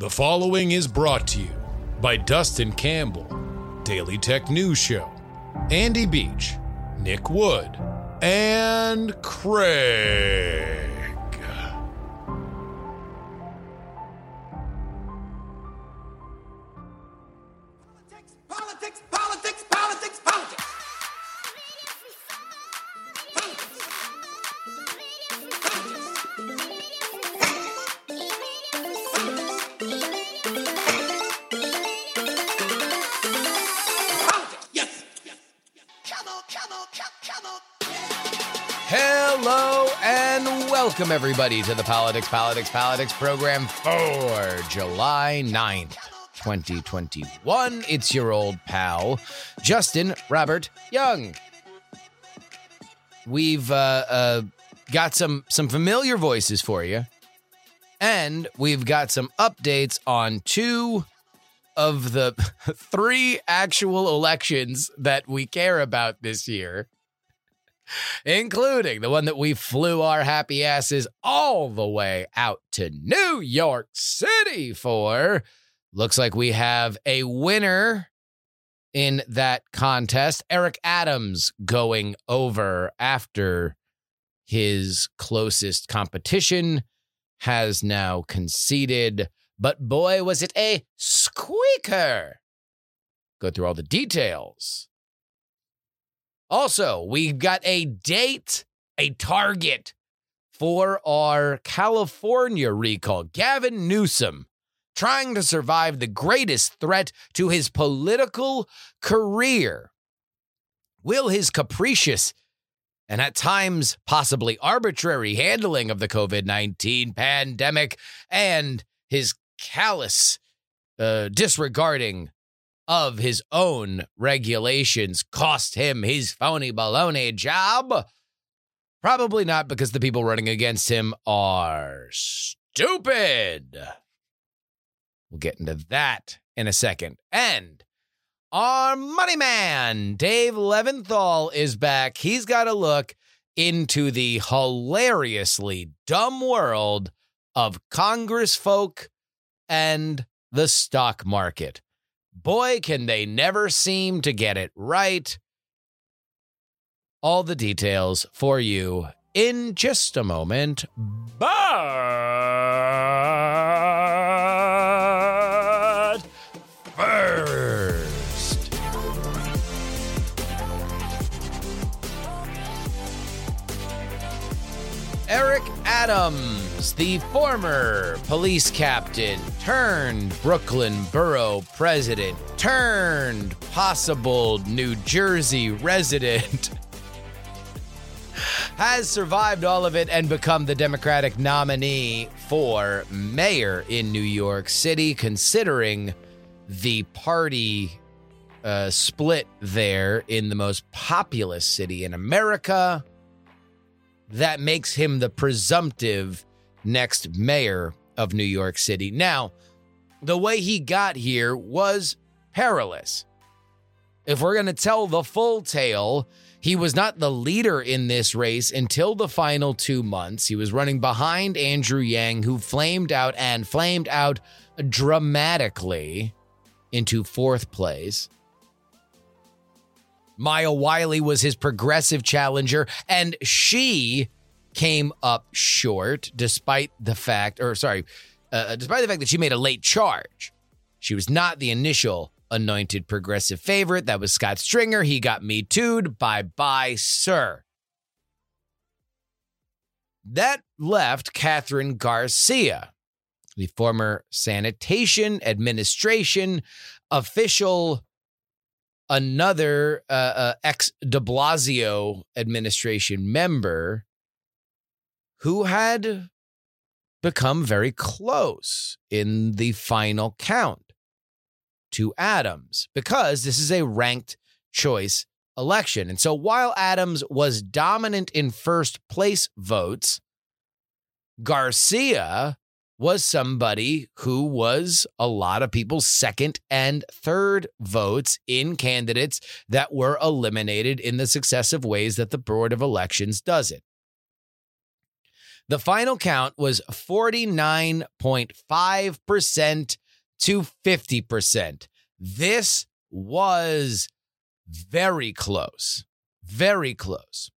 The following is brought to you by Dustin Campbell, Daily Tech News Show, Andy Beach, Nick Wood, and Craig. Welcome everybody to the Politics, Politics, Politics program for July 9th, 2021. It's your old pal, Justin Robert Young. We've uh, uh, got some some familiar voices for you, and we've got some updates on two of the three actual elections that we care about this year including the one that we flew our happy asses all the way out to New York City for. Looks like we have a winner in that contest. Eric Adams going over after his closest competition has now conceded. But boy, was it a squeaker! Go through all the details. Also, we've got a date, a target for our California recall. Gavin Newsom trying to survive the greatest threat to his political career. Will his capricious and at times possibly arbitrary handling of the COVID 19 pandemic and his callous uh, disregarding of his own regulations cost him his phony baloney job? Probably not because the people running against him are stupid. We'll get into that in a second. And our money man, Dave Levinthal, is back. He's got a look into the hilariously dumb world of Congress folk and the stock market boy, can they never seem to get it right. All the details for you in just a moment. But first, Eric Adams, the former police captain turned Brooklyn Borough president, turned possible New Jersey resident, has survived all of it and become the Democratic nominee for mayor in New York City, considering the party uh, split there in the most populous city in America. That makes him the presumptive next mayor of New York City. Now, the way he got here was perilous. If we're going to tell the full tale, he was not the leader in this race until the final two months. He was running behind Andrew Yang, who flamed out and flamed out dramatically into fourth place. Maya Wiley was his progressive challenger, and she came up short despite the fact, or sorry, uh, despite the fact that she made a late charge. She was not the initial anointed progressive favorite. That was Scott Stringer. He got me tooed. Bye bye, sir. That left Kathryn Garcia, the former sanitation administration official another uh, uh, ex de Blasio administration member who had become very close in the final count to Adams because this is a ranked choice election. And so while Adams was dominant in first place votes, Garcia was somebody who was a lot of people's second and third votes in candidates that were eliminated in the successive ways that the Board of Elections does it. The final count was 49.5% to 50%. This was very close. Very close.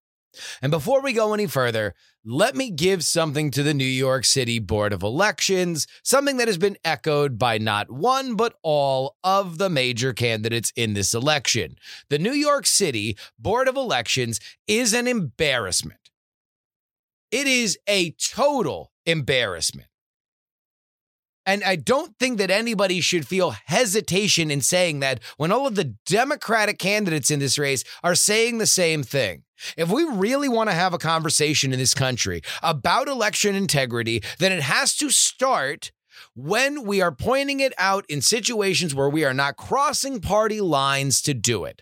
And before we go any further, let me give something to the New York City Board of Elections, something that has been echoed by not one, but all of the major candidates in this election. The New York City Board of Elections is an embarrassment. It is a total embarrassment. And I don't think that anybody should feel hesitation in saying that when all of the Democratic candidates in this race are saying the same thing. If we really want to have a conversation in this country about election integrity, then it has to start when we are pointing it out in situations where we are not crossing party lines to do it.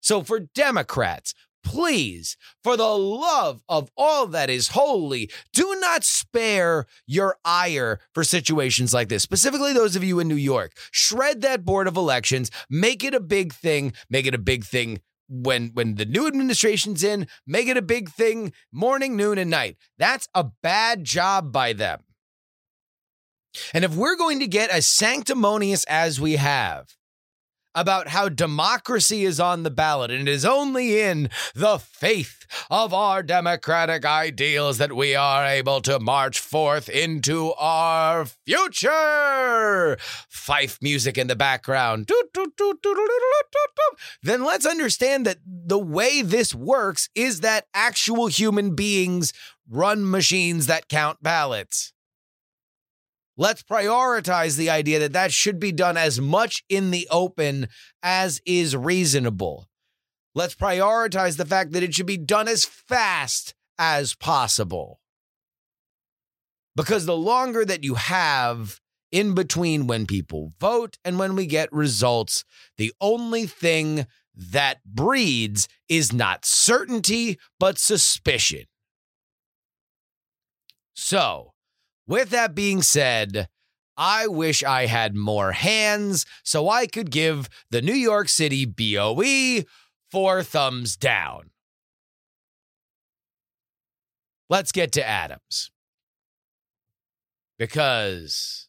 So for Democrats, please, for the love of all that is holy, do not spare your ire for situations like this, specifically those of you in New York. Shred that Board of Elections, make it a big thing, make it a big thing. When when the new administration's in, make it a big thing morning, noon, and night. That's a bad job by them. And if we're going to get as sanctimonious as we have, about how democracy is on the ballot, and it is only in the faith of our democratic ideals that we are able to march forth into our future. Fife music in the background. Then let's understand that the way this works is that actual human beings run machines that count ballots. Let's prioritize the idea that that should be done as much in the open as is reasonable. Let's prioritize the fact that it should be done as fast as possible. Because the longer that you have in between when people vote and when we get results, the only thing that breeds is not certainty, but suspicion. So, with that being said, I wish I had more hands so I could give the New York City BOE four thumbs down. Let's get to Adams. Because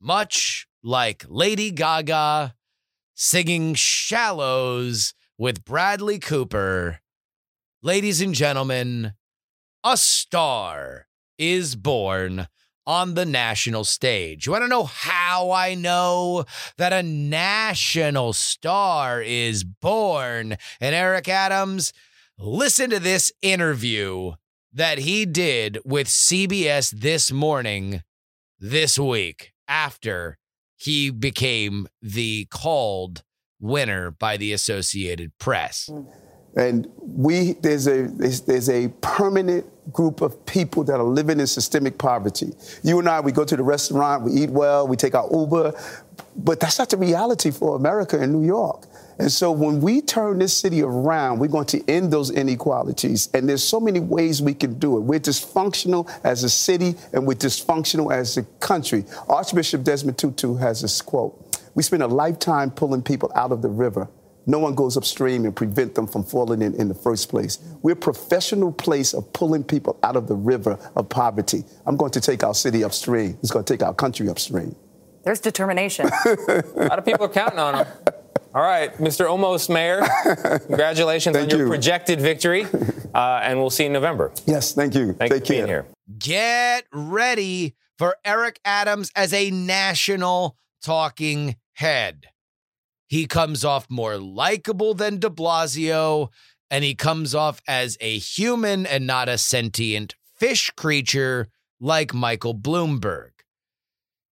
much like Lady Gaga singing Shallows with Bradley Cooper, ladies and gentlemen, a star is born on the national stage. You want to know how I know that a national star is born? And Eric Adams, listen to this interview that he did with CBS this morning, this week, after he became the called winner by the Associated Press. And we there's a there's, there's, a permanent group of people that are living in systemic poverty. You and I, we go to the restaurant, we eat well, we take our Uber, but that's not the reality for America and New York. And so when we turn this city around, we're going to end those inequalities. And there's so many ways we can do it. We're dysfunctional as a city and we're dysfunctional as a country. Archbishop Desmond Tutu has this quote. We spend a lifetime pulling people out of the river no one goes upstream and prevent them from falling in in the first place. We're a professional place of pulling people out of the river of poverty. I'm going to take our city upstream. It's going to take our country upstream. There's determination. a lot of people are counting on him. All right, Mr. Almost Mayor, congratulations on your you. projected victory, uh, and we'll see you in November. Yes, thank you. Thank Take for being here. Get ready for Eric Adams as a national talking head. He comes off more likable than de Blasio, and he comes off as a human and not a sentient fish creature like Michael Bloomberg.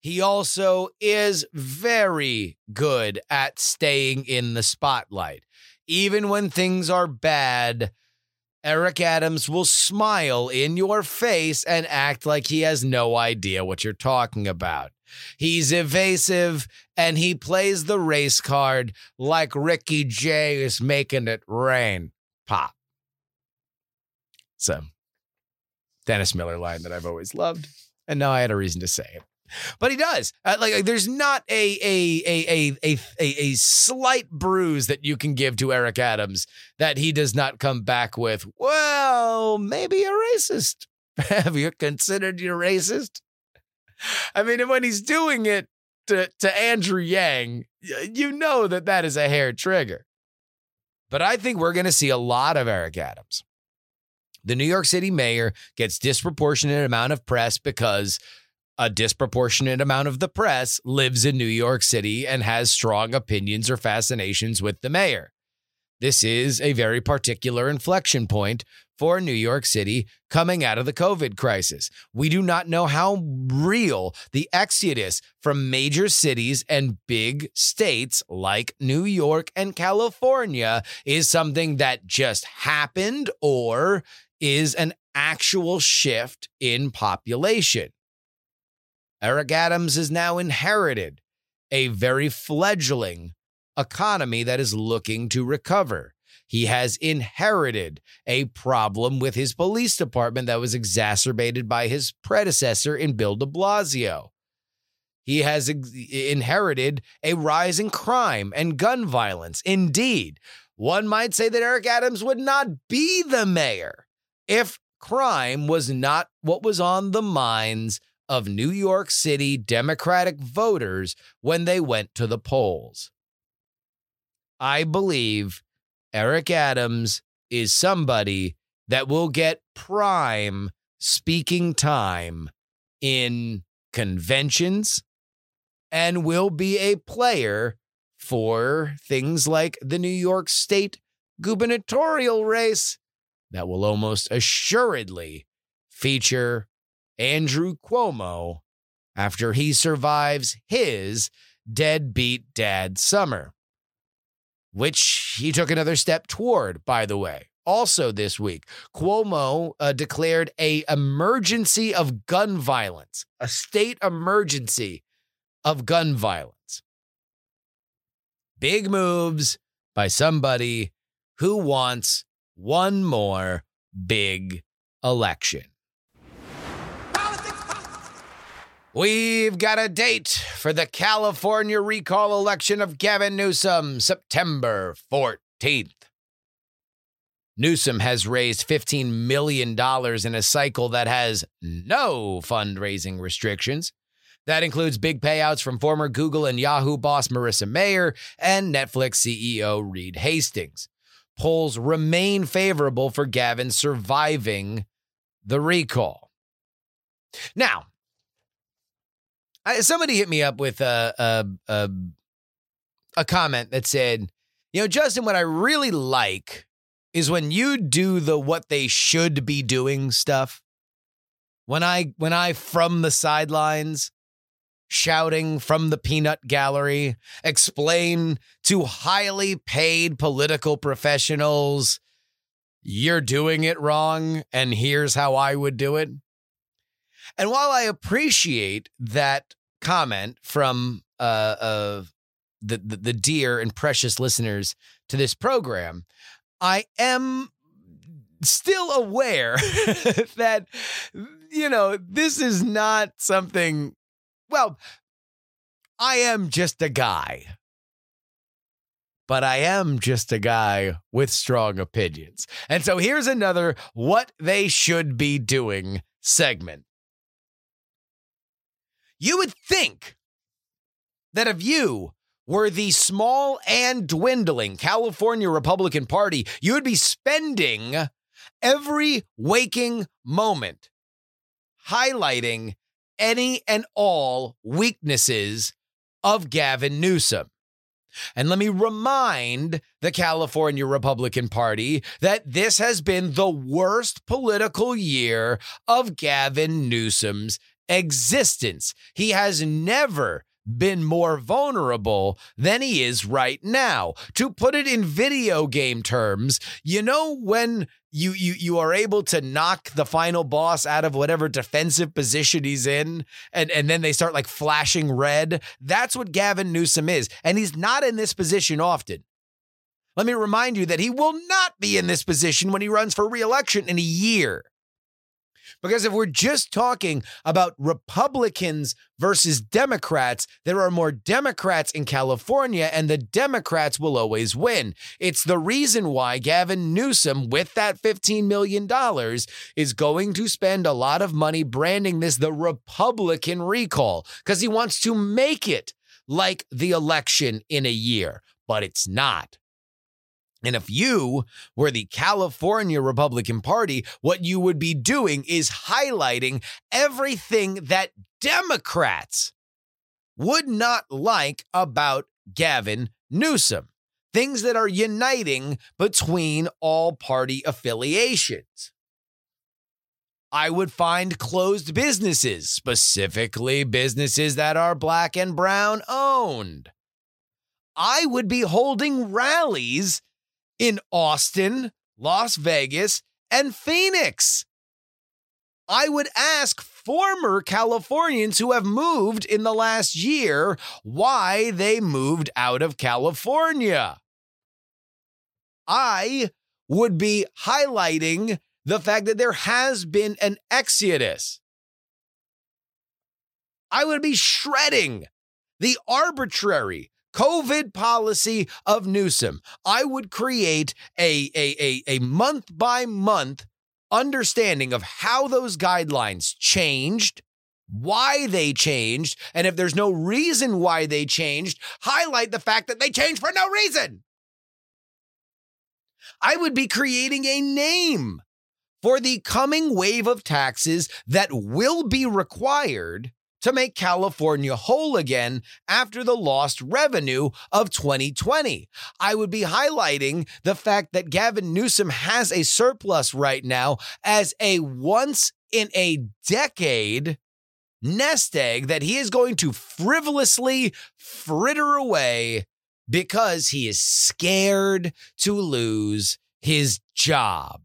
He also is very good at staying in the spotlight. Even when things are bad, Eric Adams will smile in your face and act like he has no idea what you're talking about. He's evasive and he plays the race card like Ricky Jay is making it rain. Pop. So, Dennis Miller line that I've always loved. And now I had a reason to say it. But he does. Uh, like, like, there's not a a, a a a a slight bruise that you can give to Eric Adams that he does not come back with. Well, maybe a racist. Have you considered you're racist? I mean, when he's doing it to, to Andrew Yang, you know that that is a hair trigger. But I think we're going to see a lot of Eric Adams. The New York City mayor gets disproportionate amount of press because a disproportionate amount of the press lives in New York City and has strong opinions or fascinations with the mayor. This is a very particular inflection point for New York City coming out of the COVID crisis. We do not know how real the exodus from major cities and big states like New York and California is something that just happened or is an actual shift in population. Eric Adams has now inherited a very fledgling economy that is looking to recover. He has inherited a problem with his police department that was exacerbated by his predecessor in Bill de Blasio. He has inherited a rise in crime and gun violence. Indeed, one might say that Eric Adams would not be the mayor if crime was not what was on the minds of New York City Democratic voters when they went to the polls. I believe Eric Adams is somebody that will get prime speaking time in conventions and will be a player for things like the New York State gubernatorial race that will almost assuredly feature Andrew Cuomo after he survives his deadbeat dad summer which he took another step toward, by the way. Also this week, Cuomo uh, declared a emergency of gun violence, a state emergency of gun violence. Big moves by somebody who wants one more big election. We've got a date for the California recall election of Gavin Newsom, September 14th. Newsom has raised $15 million in a cycle that has no fundraising restrictions. That includes big payouts from former Google and Yahoo boss Marissa Mayer and Netflix CEO Reed Hastings. Polls remain favorable for Gavin surviving the recall. Now, I, somebody hit me up with a, a a a comment that said, "You know, Justin, what I really like is when you do the what they should be doing stuff. When I when I from the sidelines." Shouting from the peanut gallery, explain to highly paid political professionals, you're doing it wrong, and here's how I would do it. And while I appreciate that comment from uh, uh, the, the the dear and precious listeners to this program, I am still aware that you know this is not something. Well, I am just a guy. But I am just a guy with strong opinions. And so here's another what they should be doing segment. You would think that if you were the small and dwindling California Republican Party, you would be spending every waking moment highlighting any and all weaknesses of Gavin Newsom. And let me remind the California Republican Party that this has been the worst political year of Gavin Newsom's existence. He has never been more vulnerable than he is right now. To put it in video game terms, you know when you you you are able to knock the final boss out of whatever defensive position he's in and and then they start like flashing red, that's what Gavin Newsom is. And he's not in this position often. Let me remind you that he will not be in this position when he runs for reelection in a year. Because if we're just talking about Republicans versus Democrats, there are more Democrats in California, and the Democrats will always win. It's the reason why Gavin Newsom, with that $15 million, is going to spend a lot of money branding this the Republican recall because he wants to make it like the election in a year, but it's not. And if you were the California Republican Party, what you would be doing is highlighting everything that Democrats would not like about Gavin Newsom, things that are uniting between all party affiliations. I would find closed businesses, specifically businesses that are black and brown owned. I would be holding rallies in Austin, Las Vegas, and Phoenix. I would ask former Californians who have moved in the last year why they moved out of California. I would be highlighting the fact that there has been an exodus. I would be shredding the arbitrary COVID policy of Newsom. I would create a, a, a, a month by month understanding of how those guidelines changed, why they changed, and if there's no reason why they changed, highlight the fact that they changed for no reason. I would be creating a name for the coming wave of taxes that will be required to make California whole again after the lost revenue of 2020. I would be highlighting the fact that Gavin Newsom has a surplus right now as a once in a decade nest egg that he is going to frivolously fritter away because he is scared to lose his job.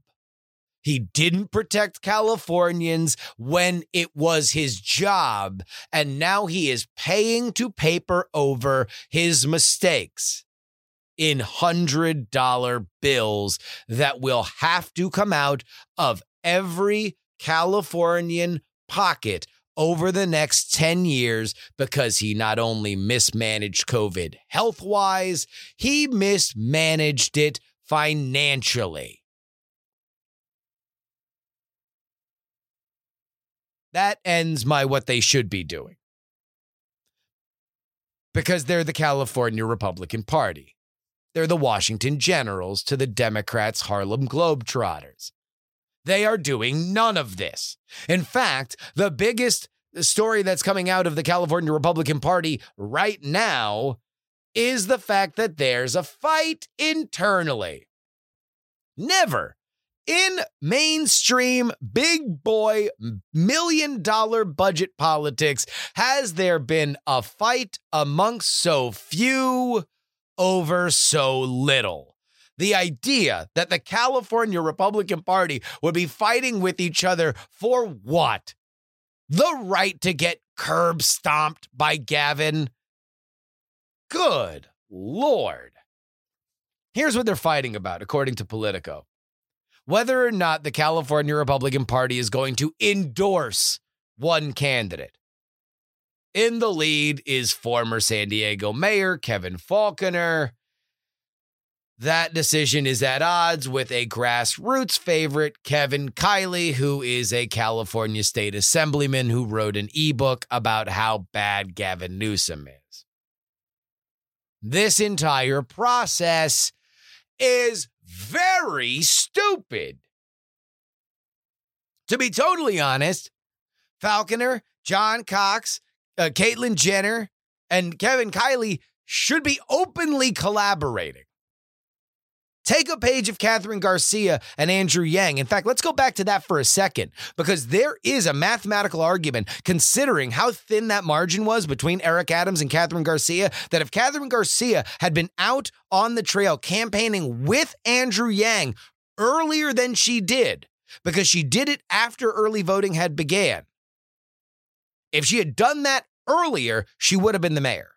He didn't protect Californians when it was his job, and now he is paying to paper over his mistakes in $100 bills that will have to come out of every Californian pocket over the next 10 years because he not only mismanaged COVID health wise, he mismanaged it financially. That ends my what they should be doing. Because they're the California Republican Party. They're the Washington Generals to the Democrats' Harlem Globetrotters. They are doing none of this. In fact, the biggest story that's coming out of the California Republican Party right now is the fact that there's a fight internally. Never in mainstream big boy million dollar budget politics has there been a fight amongst so few over so little? The idea that the California Republican Party would be fighting with each other for what? The right to get curb stomped by Gavin? Good Lord. Here's what they're fighting about, according to Politico whether or not the California Republican Party is going to endorse one candidate. In the lead is former San Diego Mayor Kevin Faulconer. That decision is at odds with a grassroots favorite, Kevin Kiley, who is a California state assemblyman who wrote an ebook about how bad Gavin Newsom is. This entire process is very stupid. To be totally honest, Faulconer, John Cox, uh, Caitlyn Jenner, and Kevin Kiley should be openly collaborating. Take a page of Kathryn Garcia and Andrew Yang. In fact, let's go back to that for a second because there is a mathematical argument considering how thin that margin was between Eric Adams and Kathryn Garcia that if Kathryn Garcia had been out on the trail campaigning with Andrew Yang earlier than she did, because she did it after early voting had began. If she had done that earlier, she would have been the mayor.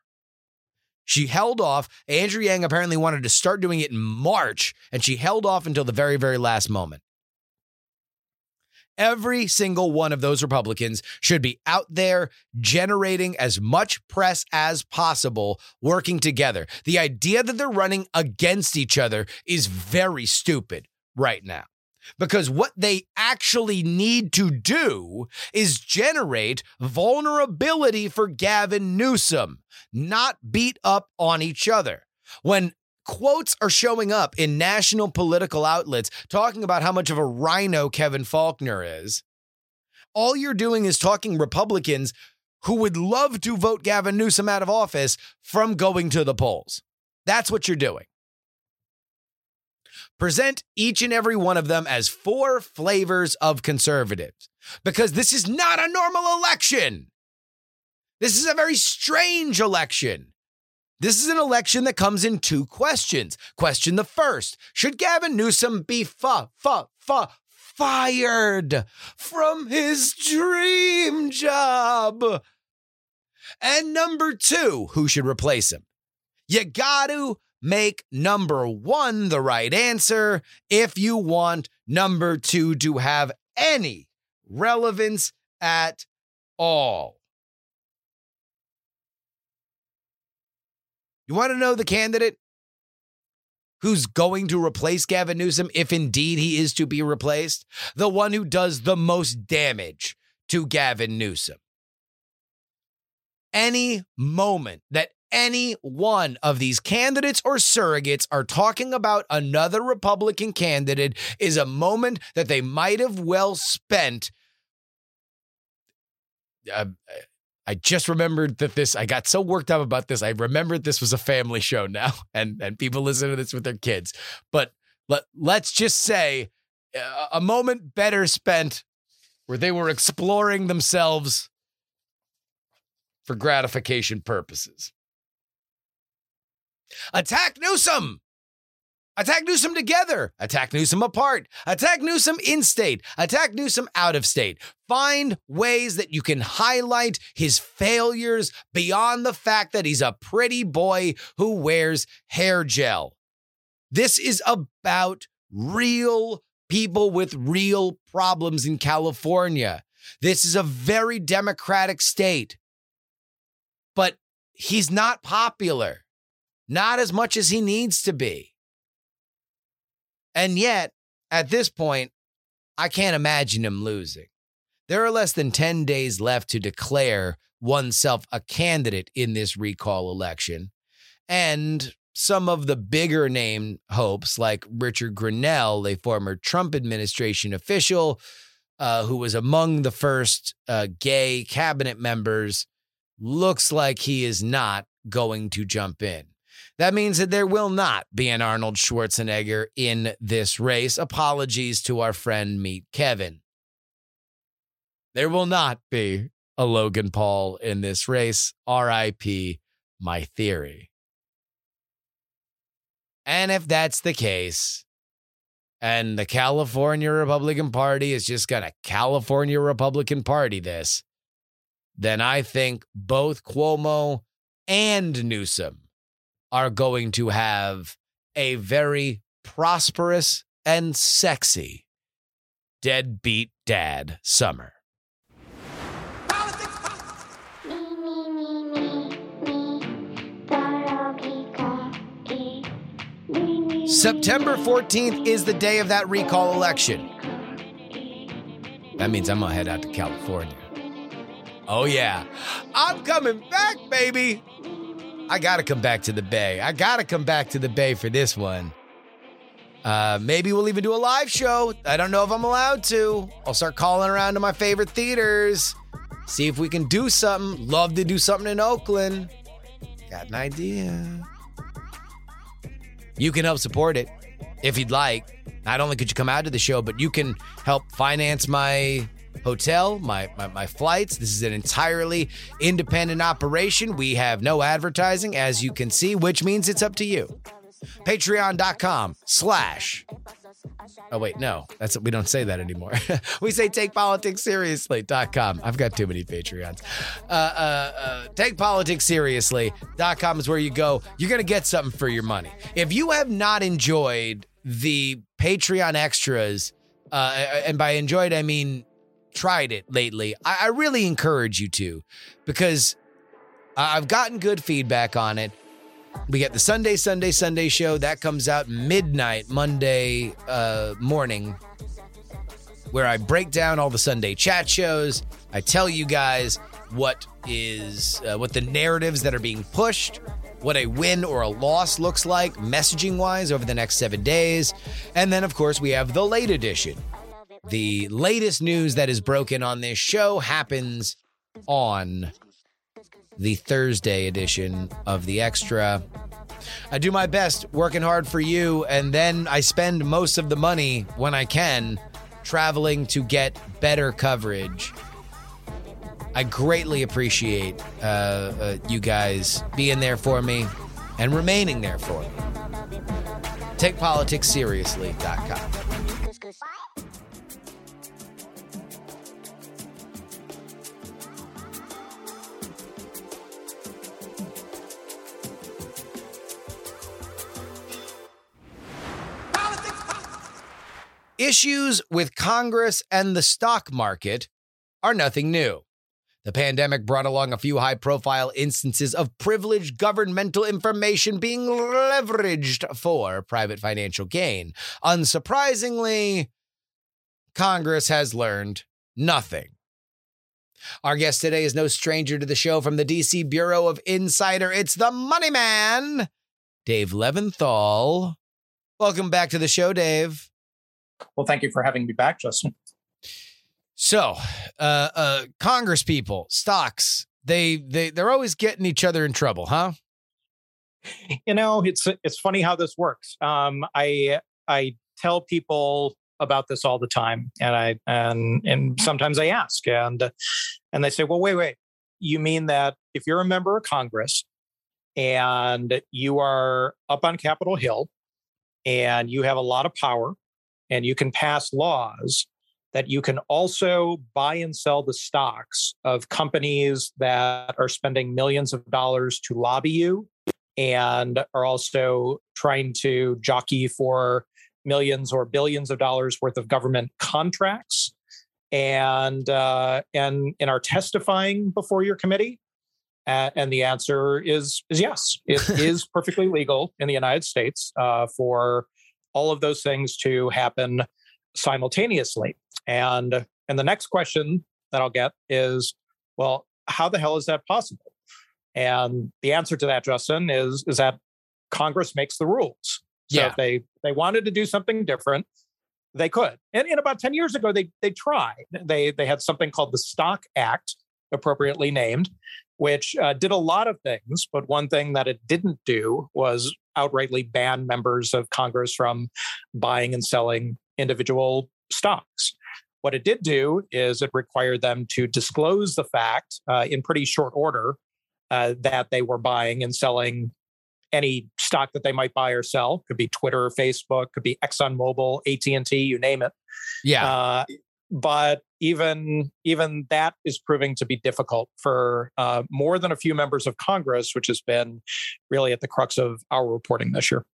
She held off. Andrew Yang apparently wanted to start doing it in March, and she held off until the very, very last moment. Every single one of those Republicans should be out there generating as much press as possible, working together. The idea that they're running against each other is very stupid right now. Because what they actually need to do is generate vulnerability for Gavin Newsom, not beat up on each other. When quotes are showing up in national political outlets talking about how much of a rhino Kevin Faulconer is, all you're doing is talking Republicans who would love to vote Gavin Newsom out of office from going to the polls. That's what you're doing. Present each and every one of them as four flavors of conservatives because this is not a normal election. This is a very strange election. This is an election that comes in two questions. Question the first Should Gavin Newsom be fu- fu- fu- fired from his dream job? And number two, who should replace him? You got to make number one the right answer if you want number two to have any relevance at all. You want to know the candidate who's going to replace Gavin Newsom if indeed he is to be replaced? The one who does the most damage to Gavin Newsom. Any moment that any one of these candidates or surrogates are talking about another Republican candidate is a moment that they might have well spent. Uh, I just remembered that this, I got so worked up about this. I remembered this was a family show now and, and people listen to this with their kids. But let, let's just say uh, a moment better spent where they were exploring themselves for gratification purposes. Attack Newsom! Attack Newsom together. Attack Newsom apart. Attack Newsom in state. Attack Newsom out of state. Find ways that you can highlight his failures beyond the fact that he's a pretty boy who wears hair gel. This is about real people with real problems in California. This is a very democratic state. But he's not popular, not as much as he needs to be. And yet, at this point, I can't imagine him losing. There are less than 10 days left to declare oneself a candidate in this recall election. And some of the bigger name hopes, like Richard Grenell, a former Trump administration official uh, who was among the first uh, gay cabinet members, looks like he is not going to jump in. That means that there will not be an Arnold Schwarzenegger in this race. Apologies to our friend Meet Kevin. There will not be a Logan Paul in this race. RIP, my theory. And if that's the case, and the California Republican Party is just going to California Republican Party this, then I think both Cuomo and Newsom are going to have a very prosperous and sexy deadbeat dad summer. September 14th is the day of that recall election. That means I'm gonna head out to California. Oh, yeah. I'm coming back, baby. I got to come back to the Bay. I got to come back to the Bay for this one. Uh, maybe we'll even do a live show. I don't know if I'm allowed to. I'll start calling around to my favorite theaters, see if we can do something. Love to do something in Oakland. Got an idea. You can help support it if you'd like. Not only could you come out to the show, but you can help finance my hotel, my, my, my flights. This is an entirely independent operation. We have no advertising, as you can see, which means it's up to you. Patreon.com slash. Oh wait, no, that's we don't say that anymore. we say take politics seriously.com. I've got too many Patreons. Uh, uh, uh, take politics seriously.com is where you go. You're gonna get something for your money. If you have not enjoyed the Patreon extras uh, and by enjoyed, I mean tried it lately. I, I really encourage you to because I've gotten good feedback on it. We get the Sunday, Sunday, Sunday show that comes out midnight Monday uh, morning, where I break down all the Sunday chat shows. I tell you guys what is uh, what the narratives that are being pushed, what a win or a loss looks like messaging wise over the next seven days, and then of course we have the late edition. The latest news that is broken on this show happens on the Thursday edition of the Extra. I do my best working hard for you, and then I spend most of the money when I can traveling to get better coverage. I greatly appreciate uh, uh, you guys being there for me and remaining there for me. TakePoliticsSeriously.com. Issues with Congress and the stock market are nothing new. The pandemic brought along a few high profile instances of privileged governmental information being leveraged for private financial gain. Unsurprisingly, Congress has learned nothing. Our guest today is no stranger to the show from the DC Bureau of Insider. It's the Money Man, Dave Levinthal. Welcome back to the show, Dave. Well, thank you for having me back, Justin. So, uh, uh, Congress people, stocks, they they they're always getting each other in trouble, huh? You know, it's it's funny how this works. Um, I I tell people about this all the time, and I and and sometimes I ask, and and they say, "Well, wait, wait, you mean that if you're a member of Congress and you are up on Capitol Hill and you have a lot of power and you can pass laws that you can also buy and sell the stocks of companies that are spending millions of dollars to lobby you and are also trying to jockey for millions or billions of dollars worth of government contracts. And uh, and and are testifying before your committee uh, and the answer is is yes. It is perfectly legal in the united states uh, for all of those things to happen simultaneously. And and the next question that I'll get is, well, how the hell is that possible? And the answer to that, Justin, is is that Congress makes the rules. So Yeah. if they they wanted to do something different, they could. And, and about 10 years ago, they they tried. They they had something called the Stock Act, appropriately named, which uh, did a lot of things. But one thing that it didn't do was outrightly ban members of Congress from buying and selling individual stocks. What it did do is it required them to disclose the fact uh, in pretty short order uh, that they were buying and selling any stock that they might buy or sell. Could be Twitter, Facebook, could be ExxonMobil, AT and T, you name it. Yeah. Uh, but even even that is proving to be difficult for uh, more than a few members of Congress, which has been really at the crux of our reporting this year.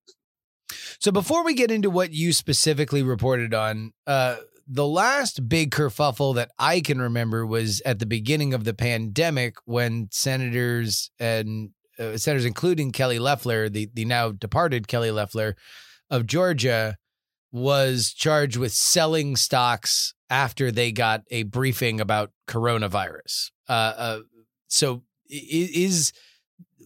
So before we get into what you specifically reported on, uh, the last big kerfuffle that I can remember was at the beginning of the pandemic when senators and uh, senators, including Kelly Loeffler, the the now departed Kelly Loeffler of Georgia, was charged with selling stocks after they got a briefing about coronavirus. Uh, uh, so is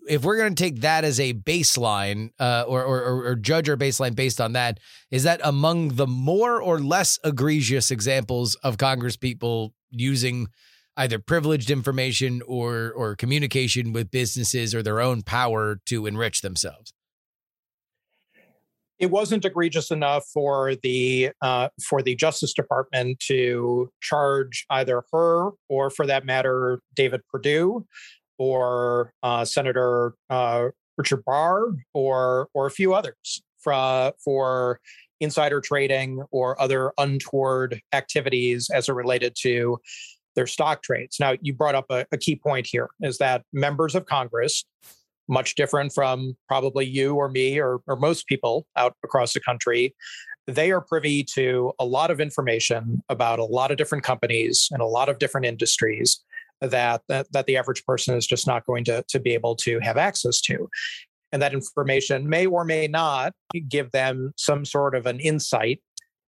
if we're going to take that as a baseline uh, or, or, or, judge our baseline based on that, is that among the more or less egregious examples of Congress people using either privileged information or or communication with businesses or their own power to enrich themselves? It wasn't egregious enough for the uh, for the Justice Department to charge either her or, for that matter, David Perdue or uh, Senator uh, Richard Burr or or a few others for for insider trading or other untoward activities as it related to their stock trades. Now, you brought up a, a key point here: is that members of Congress much different from probably you or me or, or most people out across the country, they are privy to a lot of information about a lot of different companies and a lot of different industries that that, that the average person is just not going to, to be able to have access to. And that information may or may not give them some sort of an insight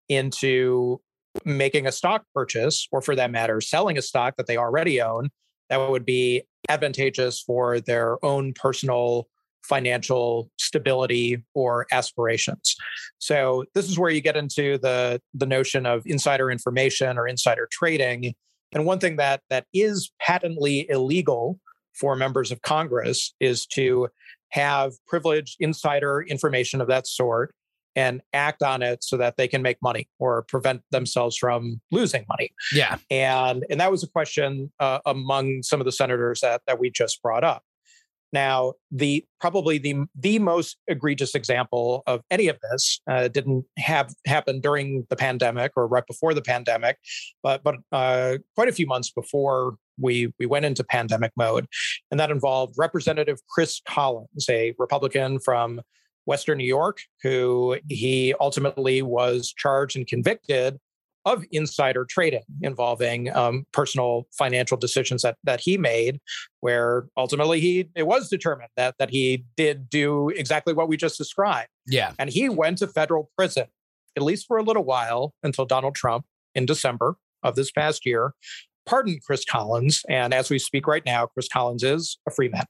into making a stock purchase or for that matter selling a stock that they already own. That would be advantageous for their own personal financial stability or aspirations. So this is where you get into the the notion of insider information or insider trading. And one thing that that is patently illegal for members of Congress is to have privileged insider information of that sort and act on it so that they can make money or prevent themselves from losing money. Yeah. And and that was a question uh, among some of the senators that that we just brought up. Now, the probably the the most egregious example of any of this uh, didn't have happen during the pandemic or right before the pandemic, but but uh, quite a few months before we we went into pandemic mode, and that involved Representative Chris Collins, a Republican from Western New York, who he ultimately was charged and convicted of insider trading involving um, personal financial decisions that that he made, where ultimately he it was determined that that he did do exactly what we just described. Yeah, and he went to federal prison at least for a little while until Donald Trump in December of this past year pardoned Chris Collins, and as we speak right now, Chris Collins is a free man.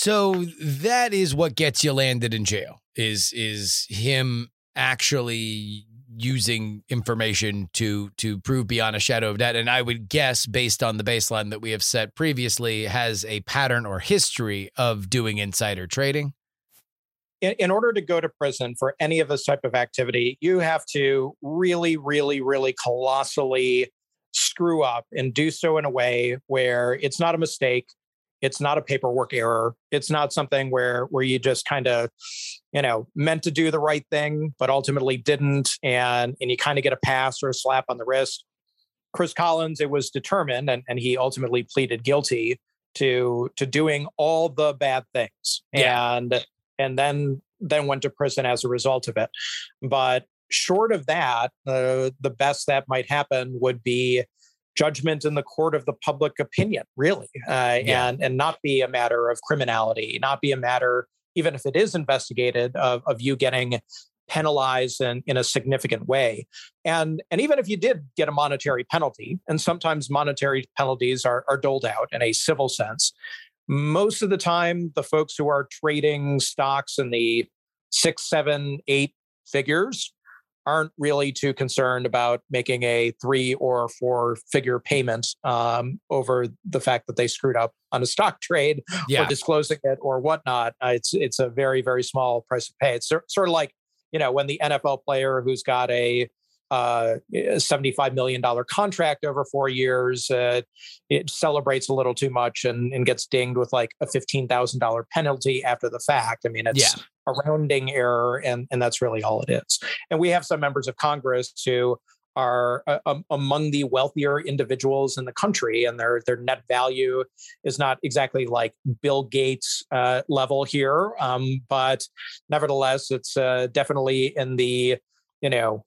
So that is what gets you landed in jail. Is is him actually using information to to prove beyond a shadow of doubt and i would guess based on the baseline that we have set previously has a pattern or history of doing insider trading in, order to go to prison for any of this type of activity you have to really really really colossally screw up and do so in a way where it's not a mistake it's not a paperwork error. It's not something where where you just kind of, you know, meant to do the right thing but ultimately didn't, and and you kind of get a pass or a slap on the wrist. Chris Collins, it was determined, and, and he ultimately pleaded guilty to to doing all the bad things, yeah. and and then then went to prison as a result of it. But short of that, uh, the best that might happen would be judgment in the court of the public opinion, really, uh, yeah. and and not be a matter of criminality, not be a matter, even if it is investigated, of, of you getting penalized in, in a significant way. And and even if you did get a monetary penalty, and sometimes monetary penalties are, are doled out in a civil sense, most of the time the folks who are trading stocks in the six, seven, eight figures aren't really too concerned about making a three or four figure payment um, over the fact that they screwed up on a stock trade yeah. or disclosing it or whatnot. Uh, it's it's a very very small price to pay. It's sort of like you know when the NFL player who's got a uh, $75 million contract over four years. Uh, it celebrates a little too much and, and gets dinged with like a $15,000 penalty after the fact. I mean, it's yeah. A rounding error, and, and that's really all it is. And we have some members of Congress who are uh, um, among the wealthier individuals in the country, and their their net value is not exactly like Bill Gates uh, level here, um, but nevertheless, it's uh, definitely in the you know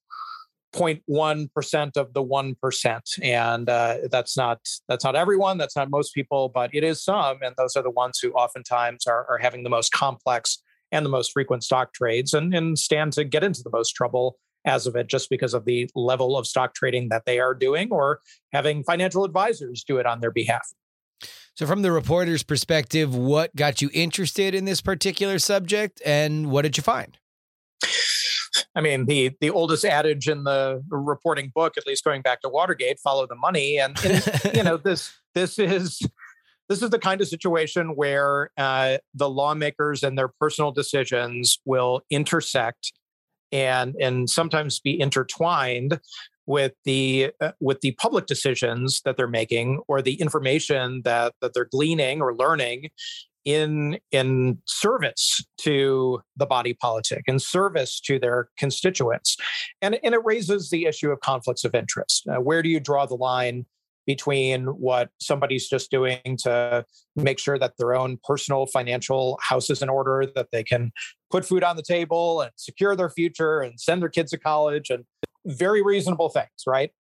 0.1% of the 1% and uh, that's not that's not everyone that's not most people but it is some and those are the ones who oftentimes are, are having the most complex and the most frequent stock trades and, and stand to get into the most trouble as of it just because of the level of stock trading that they are doing or having financial advisors do it on their behalf so from the reporter's perspective what got you interested in this particular subject and what did you find I mean, the the oldest adage in the reporting book, at least going back to Watergate, follow the money. And, and you know, this this is this is the kind of situation where uh, the lawmakers and their personal decisions will intersect and and sometimes be intertwined with the uh, with the public decisions that they're making or the information that that they're gleaning or learning in in service to the body politic in service to their constituents. And, and it raises the issue of conflicts of interest. Uh, where do you draw the line between what somebody's just doing to make sure that their own personal financial house is in order, that they can put food on the table and secure their future and send their kids to college and very reasonable things, right?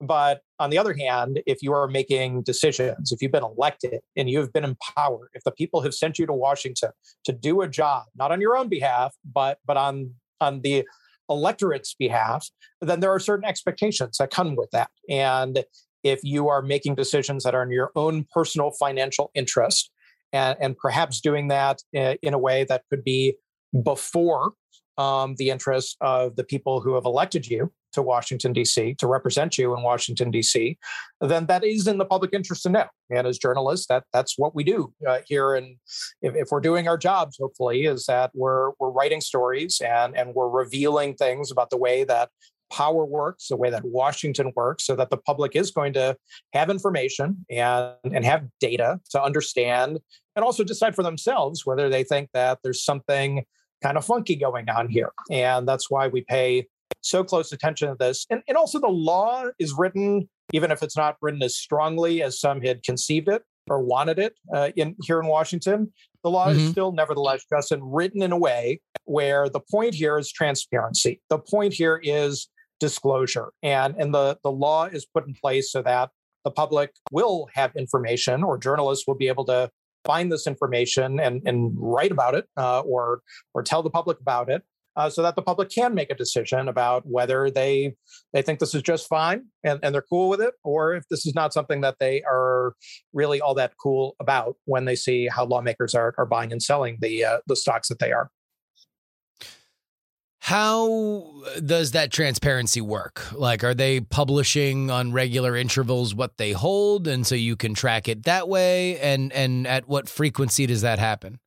But on the other hand, if you are making decisions, if you've been elected and you've been empowered, if the people have sent you to Washington to do a job, not on your own behalf, but but on on the electorate's behalf, then there are certain expectations that come with that. And if you are making decisions that are in your own personal financial interest, and, and perhaps doing that uh, in a way that could be before um, the interest of the people who have elected you, to Washington, D.C., to represent you in Washington, D.C., then that is in the public interest to know. And as journalists, that that's what we do uh, here. And if, if, we're doing our jobs, hopefully, is that we're we're writing stories and and we're revealing things about the way that power works, the way that Washington works, so that the public is going to have information and, and have data to understand and also decide for themselves whether they think that there's something kind of funky going on here. And that's why we pay so close attention to this. And, and also, the law is written, even if it's not written as strongly as some had conceived it or wanted it uh, in here in Washington. The law mm-hmm. is still, nevertheless, Justin, written in a way where the point here is transparency. The point here is disclosure, and and the the law is put in place so that the public will have information, or journalists will be able to find this information and and write about it, uh, or or tell the public about it uh, so that the public can make a decision about whether they they think this is just fine and, and they're cool with it, or if this is not something that they are really all that cool about when they see how lawmakers are are buying and selling the uh, the stocks that they are. How does that transparency work? Like, are they publishing on regular intervals what they hold, and so you can track it that way? And and at what frequency does that happen?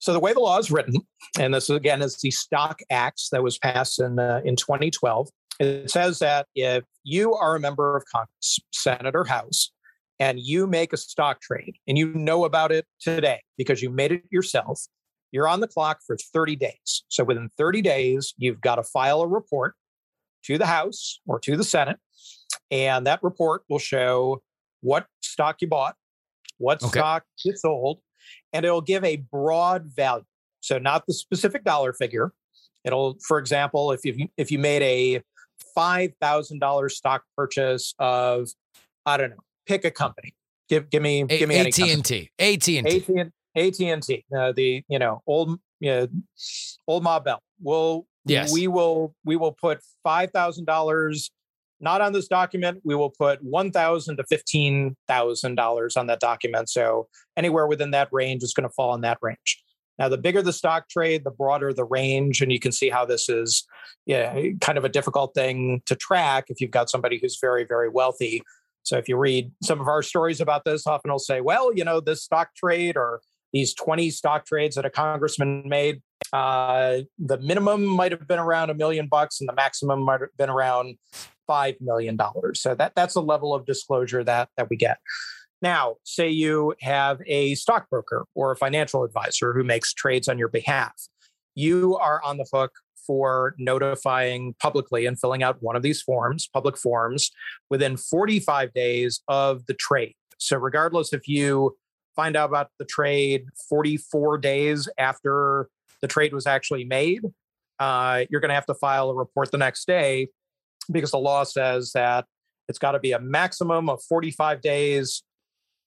So the way the law is written, and this again is the Stock Acts that was passed in uh, in 2012. It says that if you are a member of Congress, Senate or House, and you make a stock trade and you know about it today because you made it yourself, you're on the clock for 30 days. So within 30 days, you've got to file a report to the House or to the Senate, and that report will show what stock you bought, what okay. stock you sold, and it'll give a broad value. So not the specific dollar figure. It'll, for example, if you if you made a five thousand dollars stock purchase of, I don't know, pick a company. Give give me give me AT and T, AT and T, AT and T. Uh, the you know old you know, old Ma Bell. We'll yes. we will we will put five thousand dollars not on this document. We will put one thousand to fifteen thousand dollars on that document. So anywhere within that range is going to fall in that range. Now, the bigger the stock trade, the broader the range, and you can see how this is yeah, kind of a difficult thing to track if you've got somebody who's very, very wealthy. So if you read some of our stories about this, often I'll say, well, you know, this stock trade or these 20 stock trades that a congressman made, uh, the minimum might have been around a million bucks and the maximum might have been around five million dollars. So that that's the level of disclosure that that we get. Now, say you have a stockbroker or a financial advisor who makes trades on your behalf. You are on the hook for notifying publicly and filling out one of these forms, public forms, within 45 days of the trade. So, regardless if you find out about the trade 44 days after the trade was actually made, uh, you're going to have to file a report the next day because the law says that it's got to be a maximum of 45 days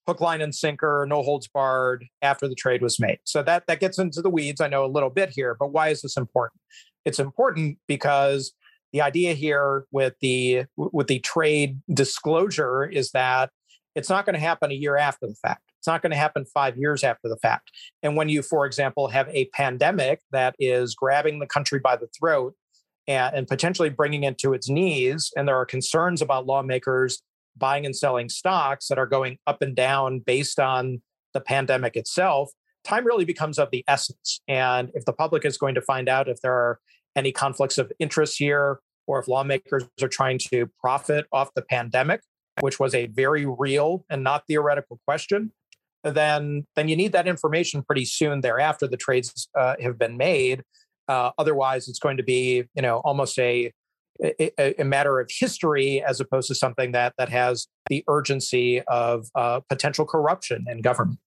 hook line and sinker no holds barred after the trade was made. So that that gets into the weeds i know a little bit here but why is this important? It's important because the idea here with the with the trade disclosure is that it's not going to happen a year after the fact it's not going to happen 5 years after the fact and when you for example have a pandemic that is grabbing the country by the throat and, and potentially bringing it to its knees. And there are concerns about lawmakers buying and selling stocks that are going up and down based on the pandemic itself. Time really becomes of the essence. And if the public is going to find out if there are any conflicts of interest here, or if lawmakers are trying to profit off the pandemic, which was a very real and not theoretical question, then then you need that information pretty soon thereafter the trades uh, have been made. Uh, otherwise, it's going to be, you know, almost a a, a, matter of history as opposed to something that that has the urgency of uh, potential corruption in government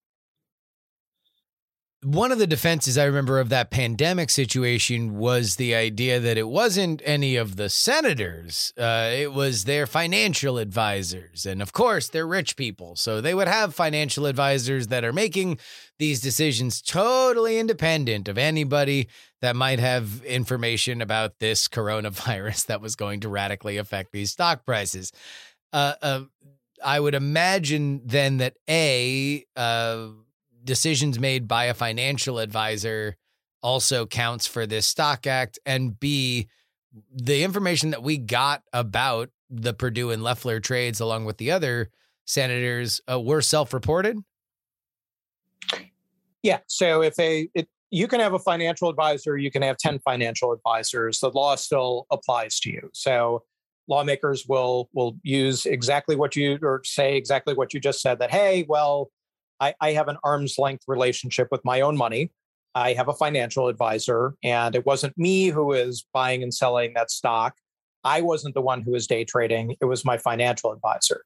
one of the defenses I remember of that pandemic situation was the idea that it wasn't any of the senators, uh, it was their financial advisors. And of course, they're rich people. So they would have financial advisors that are making these decisions totally independent of anybody that might have information about this coronavirus that was going to radically affect these stock prices. Uh, uh, I would imagine then that A, uh, decisions made by a financial advisor also counts for this stock act. And b the information that we got about the Perdue and Loeffler trades along with the other senators uh, were self-reported? Yeah so if a it, you can have a financial advisor you can have 10 financial advisors. The law still applies to you. So lawmakers will will use exactly what you or say exactly what you just said that hey well I, I have an arm's length relationship with my own money. I have a financial advisor, and it wasn't me who is buying and selling that stock. I wasn't the one who was day trading, it was my financial advisor.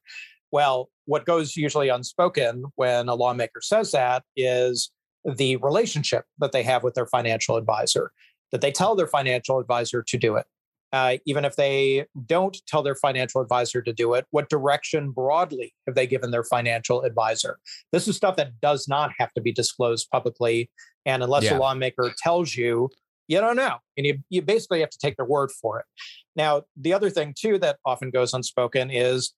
Well, what goes usually unspoken when a lawmaker says that is the relationship that they have with their financial advisor, that they tell their financial advisor to do it uh, even if they don't tell their financial advisor to do it, what direction broadly have they given their financial advisor? This is stuff that does not have to be disclosed publicly. And unless yeah. a lawmaker tells you, you don't know. And you, you basically have to take their word for it. Now, the other thing, too, that often goes unspoken is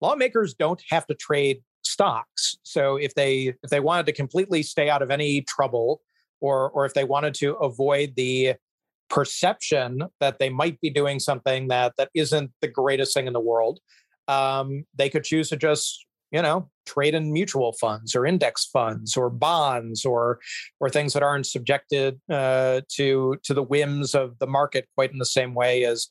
lawmakers don't have to trade stocks. So if they if they wanted to completely stay out of any trouble, or or if they wanted to avoid the perception that they might be doing something that that isn't the greatest thing in the world um, they could choose to just you know trade in mutual funds or index funds or bonds or or things that aren't subjected uh, to to the whims of the market quite in the same way as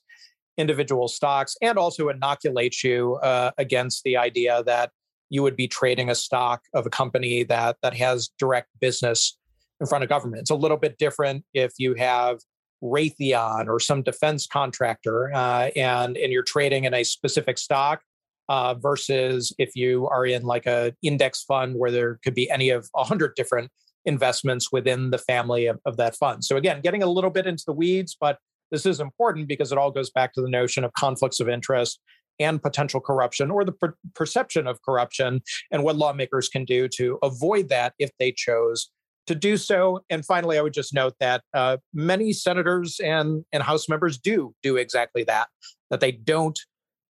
individual stocks and also inoculate you uh, against the idea that you would be trading a stock of a company that that has direct business in front of government. It's a little bit different if you have Raytheon or some defense contractor, uh, and and you're trading in a specific stock, uh, versus if you are in like a index fund where there could be any of a hundred different investments within the family of, of that fund. So again, getting a little bit into the weeds, but this is important because it all goes back to the notion of conflicts of interest and potential corruption or the per- perception of corruption and what lawmakers can do to avoid that if they chose to do so. And finally, I would just note that uh, many senators and, and House members do do exactly that, that they don't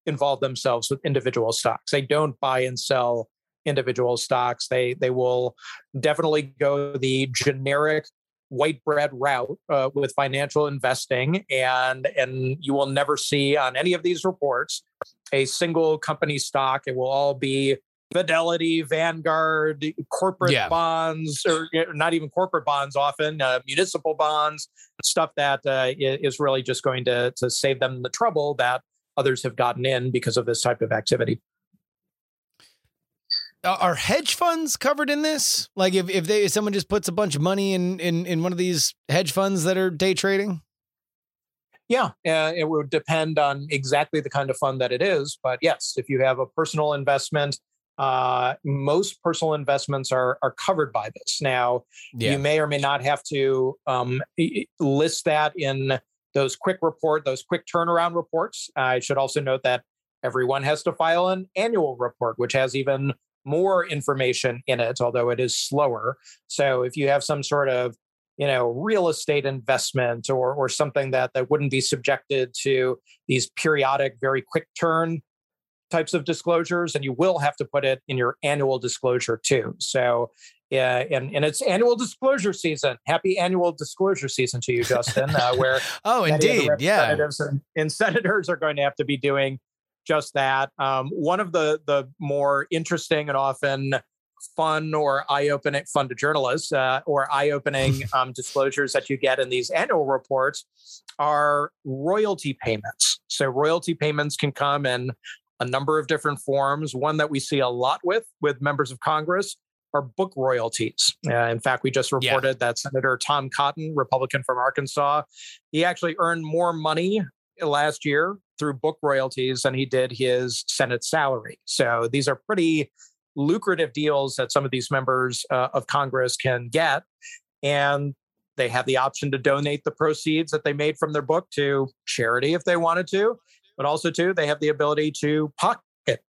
involve themselves with individual stocks. They don't buy and sell individual stocks. They, they will definitely go the generic white bread route uh, with financial investing and and you will never see on any of these reports a single company stock it will all be Fidelity, Vanguard, corporate yeah. bonds, or not even corporate bonds, often uh, municipal bonds, stuff that uh, is really just going to, to save them the trouble that others have gotten in because of this type of activity. Are hedge funds covered in this? Like if, if they if someone just puts a bunch of money in, in in one of these hedge funds that are day trading? Yeah, uh, it would depend on exactly the kind of fund that it is. But yes, if you have a personal investment uh, most personal investments are are covered by this. Now, yeah. you may or may not have to um, list that in those quick report, those quick turnaround reports. I should also note that everyone has to file an annual report, which has even more information in it, although it is slower. So, if you have some sort of you know real estate investment or or something that that wouldn't be subjected to these periodic very quick turn types of disclosures, and you will have to put it in your annual disclosure too. So, yeah, and, and it's annual disclosure season. Happy annual disclosure season to you, Justin. Uh, where oh, indeed, yeah, and, and, senators are going to have to be doing just that. Um, one of the the more interesting and often fun or eye-opening fun to journalists uh, or eye-opening um, disclosures that you get in these annual reports are royalty payments so royalty payments can come in a number of different forms. One that we see a lot with with members of Congress are book royalties. Uh, in fact, we just reported yeah. that Senator Tom Cotton, Republican from Arkansas, he actually earned more money last year through book royalties than he did his Senate salary. So these are pretty lucrative deals that some of these members uh, of Congress can get. And they have the option to donate the proceeds that they made from their book to charity if they wanted to, but also too they have the ability to pocket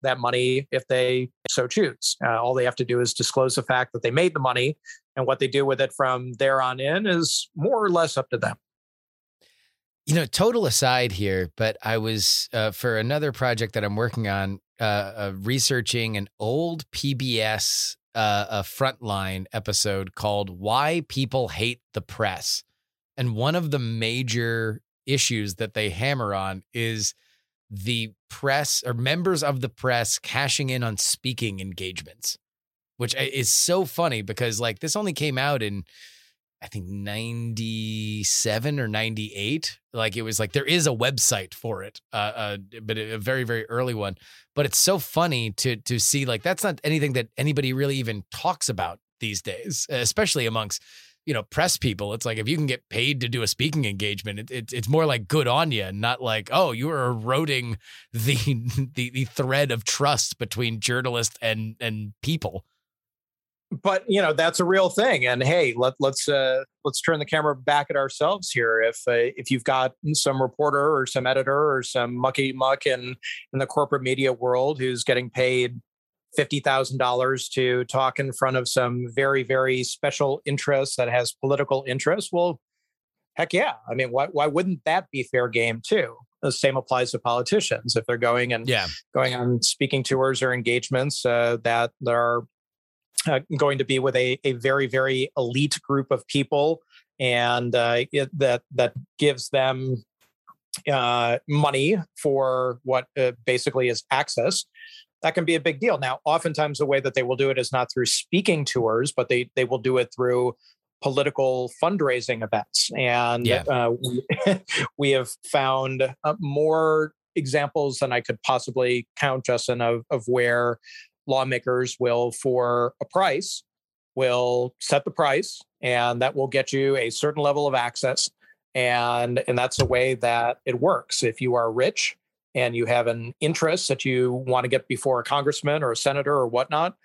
that money if they so choose. Uh, all they have to do is disclose the fact that they made the money, and what they do with it from there on in is more or less up to them. You know, total aside here, but I was uh, for another project that I'm working on, uh, uh, researching an old PBS uh, a frontline episode called "Why People Hate the Press," and one of the major issues that they hammer on is the press or members of the press cashing in on speaking engagements, which is so funny because like this only came out in I think 97 or 98. Like it was like there is a website for it, uh, uh, but a very very early one. But it's so funny to to see like that's not anything that anybody really even talks about these days, especially amongst you know press people. It's like if you can get paid to do a speaking engagement, it, it it's more like good on you, not like oh you are eroding the the the thread of trust between journalist and and people but you know that's a real thing and hey let, let's uh, let's turn the camera back at ourselves here if uh, if you've got some reporter or some editor or some mucky muck in in the corporate media world who's getting paid $50,000 to talk in front of some very very special interests that has political interest well heck yeah. I mean why why wouldn't that be fair game too? The same applies to politicians. If they're going and yeah. going on speaking tours or engagements uh, that are uh, going to be with a, a very very elite group of people and uh, it, that that gives them uh, money for what uh, basically is access that can be a big deal now oftentimes the way that they will do it is not through speaking tours but they they will do it through political fundraising events and yeah. Uh, we, we have found uh, more examples than i could possibly count justin of, of where lawmakers will, for a price, will set the price, and that will get you a certain level of access. And, and that's the way that it works. If you are rich and you have an interest that you want to get before a congressman or a senator or whatnot,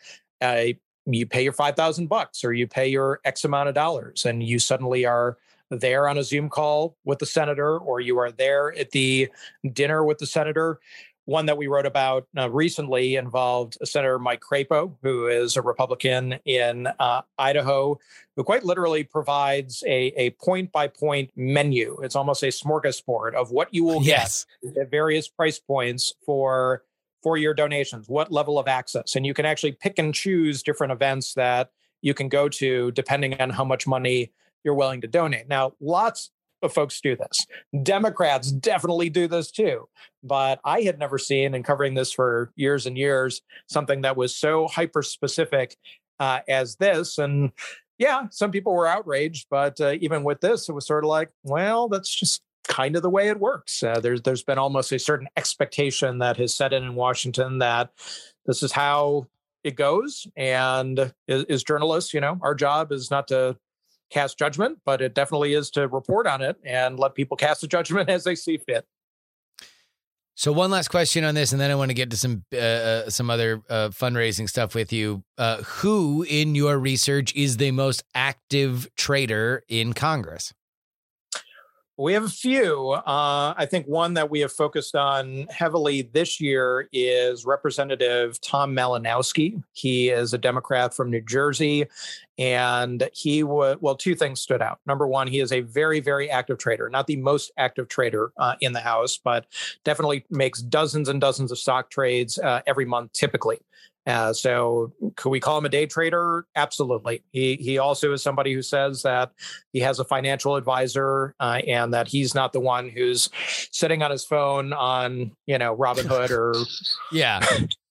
uh, you pay your 5000 bucks or you pay your x amount of dollars and you suddenly are there on a zoom call with the senator or you are there at the dinner with the senator one that we wrote about uh, recently involved Senator Mike Crapo, who is a Republican in uh, Idaho, who quite literally provides a, point by point menu. It's almost a smorgasbord of what you will yes. get at various price points for for your donations, what level of access. And you can actually pick and choose different events that you can go to depending on how much money you're willing to donate. Now, lots of folks do this. Democrats definitely do this too. But I had never seen, and covering this for years and years, something that was so hyper specific uh, as this. And yeah, some people were outraged, but uh, even with this, it was sort of like, well, that's just kind of the way it works. Uh, there's there's been almost a certain expectation that has set in in Washington that this is how it goes. And as, as journalists, you know, our job is not to cast judgment, but it definitely is to report on it and let people cast a judgment as they see fit. So one last question on this, and then I want to get to some uh, uh, some other uh, fundraising stuff with you. Uh, who in your research is the most active trader in Congress? We have a few. Uh, I think one that we have focused on heavily this year is Representative Tom Malinowski. He is a Democrat from New Jersey, and he would well, two things stood out. Number one, he is a very, very active trader. Not the most active trader uh, in the House, but definitely makes dozens and dozens of stock trades uh, every month, typically. Uh, so could we call him a day trader? Absolutely. He he also is somebody who says that he has a financial advisor uh, and that he's not the one who's sitting on his phone on you know Robinhood or yeah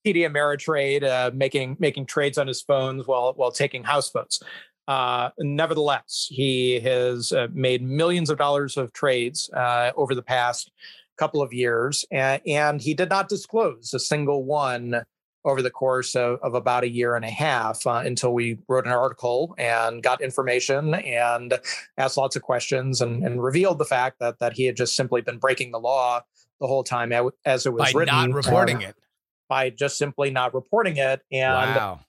TD Ameritrade uh, making making trades on his phones while while taking house votes. Uh, nevertheless, he has uh, made millions of dollars of trades uh, over the past couple of years, and, and he did not disclose a single one over the course of, of about a year and a half uh, until we wrote an article and got information and asked lots of questions and, and revealed the fact that that he had just simply been breaking the law the whole time as it was by written, not reporting it. by just simply not reporting it. And wow.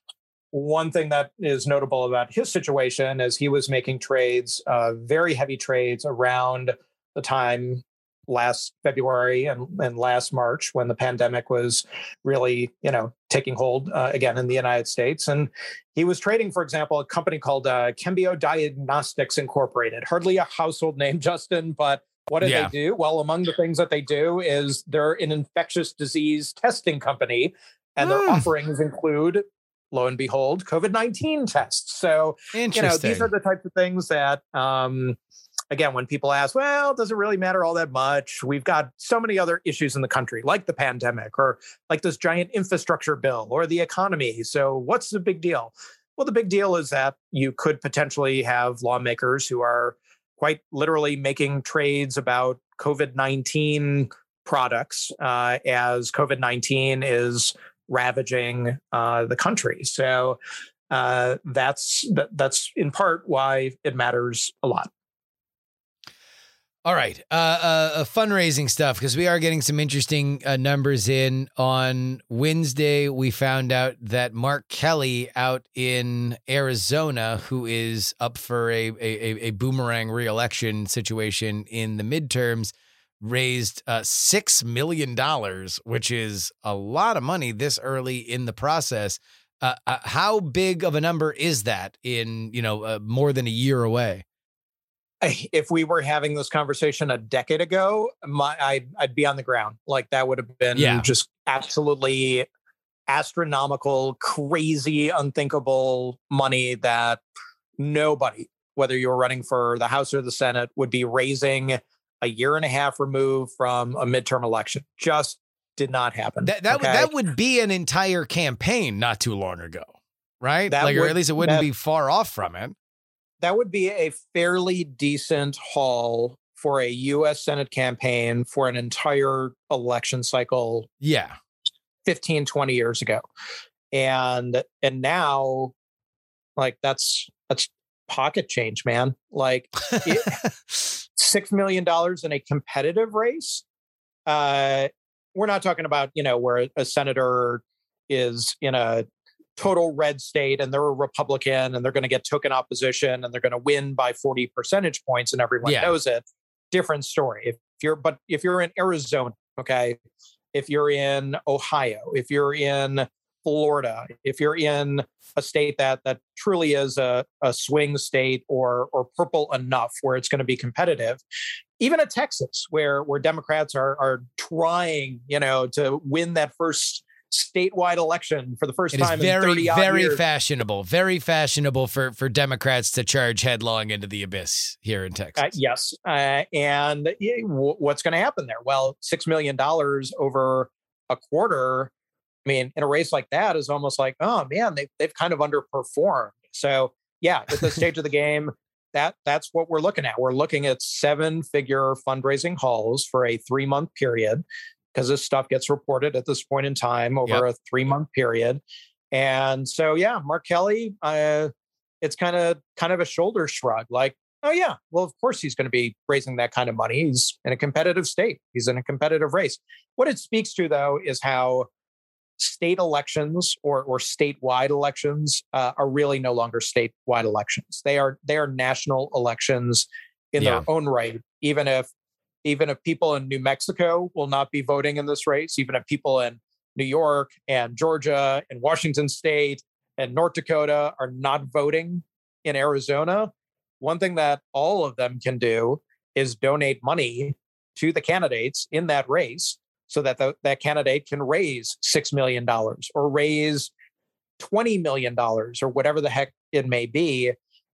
one thing that is notable about his situation is he was making trades, uh, very heavy trades around the time last February and, and last March when the pandemic was really, you know, taking hold uh, again in the United States. And he was trading, for example, a company called uh, Chembio Diagnostics Incorporated. Hardly a household name, Justin, but what do Yeah. they do? Well, among the things that they do is they're an infectious disease testing company, and their Hmm. offerings include, lo and behold, COVID 19 tests. So, you know, these are the types of things that, um, again, when people ask, well, does it really matter all that much? We've got so many other issues in the country, like the pandemic or like this giant infrastructure bill or the economy. So, what's the big deal? Well, the big deal is that you could potentially have lawmakers who are quite literally making trades about COVID 19 products uh, as COVID 19 is ravaging uh, the country. So uh, that's that, that's in part why it matters a lot. All right. Uh, uh, uh, fundraising stuff because we are getting some interesting uh, numbers in. On Wednesday, we found out that Mark Kelly out in Arizona, who is up for a, a, a- boomerang reelection situation in the midterms, raised uh, $6 million, which is a lot of money this early in the process. Uh, how big of a number is that in, you know, more than a year away? If we were having this conversation a decade ago, my I, I'd be on the ground. Like that would have been Yeah. just absolutely astronomical, crazy, unthinkable money that nobody, whether you were running for the House or the Senate, would be raising a year and a half removed from a midterm election. Just did not happen. That that would okay? that would be an entire campaign not too long ago, right? That like, or at least it wouldn't that- be far off from it. That would be a fairly decent haul for a US Senate campaign for an entire election cycle Yeah, 15 20 years ago. And and now like that's that's pocket change, man. Like it- 6 million dollars in a competitive race. Uh we're not talking about, you know, where a senator is in a total red state and they're a Republican and they're going to get token opposition and they're going to win by 40 percentage points and everyone Yeah. knows it. Different story. If you're, but if you're in Arizona, okay, if you're in Ohio, if you're in Florida, if you're in a state that that truly is a, a swing state or or purple enough where it's going to be competitive, even at Texas, where where Democrats are are trying, you know, to win that first statewide election for the first it time in very 30 odd very years. fashionable, very fashionable for for Democrats to charge headlong into the abyss here in Texas. Uh, yes, uh, and w- what's going to happen there? Well, six million dollars over a quarter. I mean, in a race like that, is almost like, oh man, they they've kind of underperformed. So yeah, at this stage of the game, that that's what we're looking at. We're looking at seven figure fundraising hauls for a three month period because this stuff gets reported at this point in time over a three month period. And so yeah, Mark Kelly, uh, it's kind of kind of a shoulder shrug, like oh yeah well of course he's going to be raising that kind of money. He's in a competitive state. He's in a competitive race. What it speaks to though is how state elections or or statewide elections uh, are really no longer statewide elections. They are they are national elections in Yeah. their own right even if even if people in New Mexico will not be voting in this race even if people in New York and Georgia and Washington state and North Dakota are not voting in Arizona one thing that all of them can do is donate money to the candidates in that race so that the, that candidate can raise $6 million or raise $20 million or whatever the heck it may be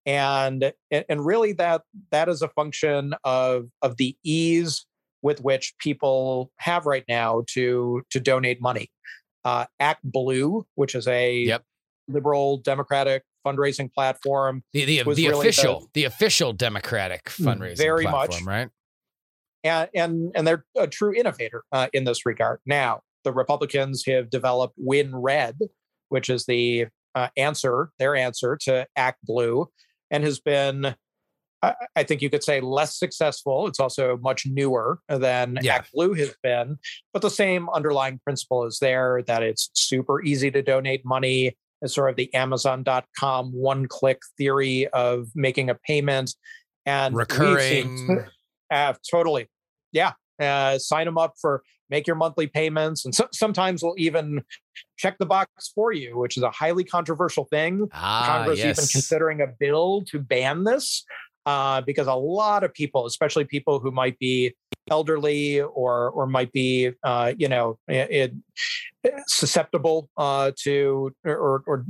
and and really that that is a function of of the ease with which people have right now to to donate money uh, ActBlue which is a Yep. liberal democratic fundraising platform the the, the really the- official the official Democratic fundraising Very platform, much. right? and and and they're a true innovator uh, in this regard. Now, the Republicans have developed WinRed, which is the uh, answer, their answer to ActBlue, and has been, I, think you could say, less successful. It's also much newer than Yeah. ActBlue has been, but the same underlying principle is there that it's super easy to donate money. It's sort of the Amazon.com one click theory of making a payment and Recurring. uh, totally. Yeah. Uh, sign them up for make your monthly payments. And so, sometimes we'll even check the box for you, which is a highly controversial thing. Ah, Congress even considering a bill to ban this uh, because a lot of people, especially people who might be elderly or or might be uh, you know it, susceptible uh, to or or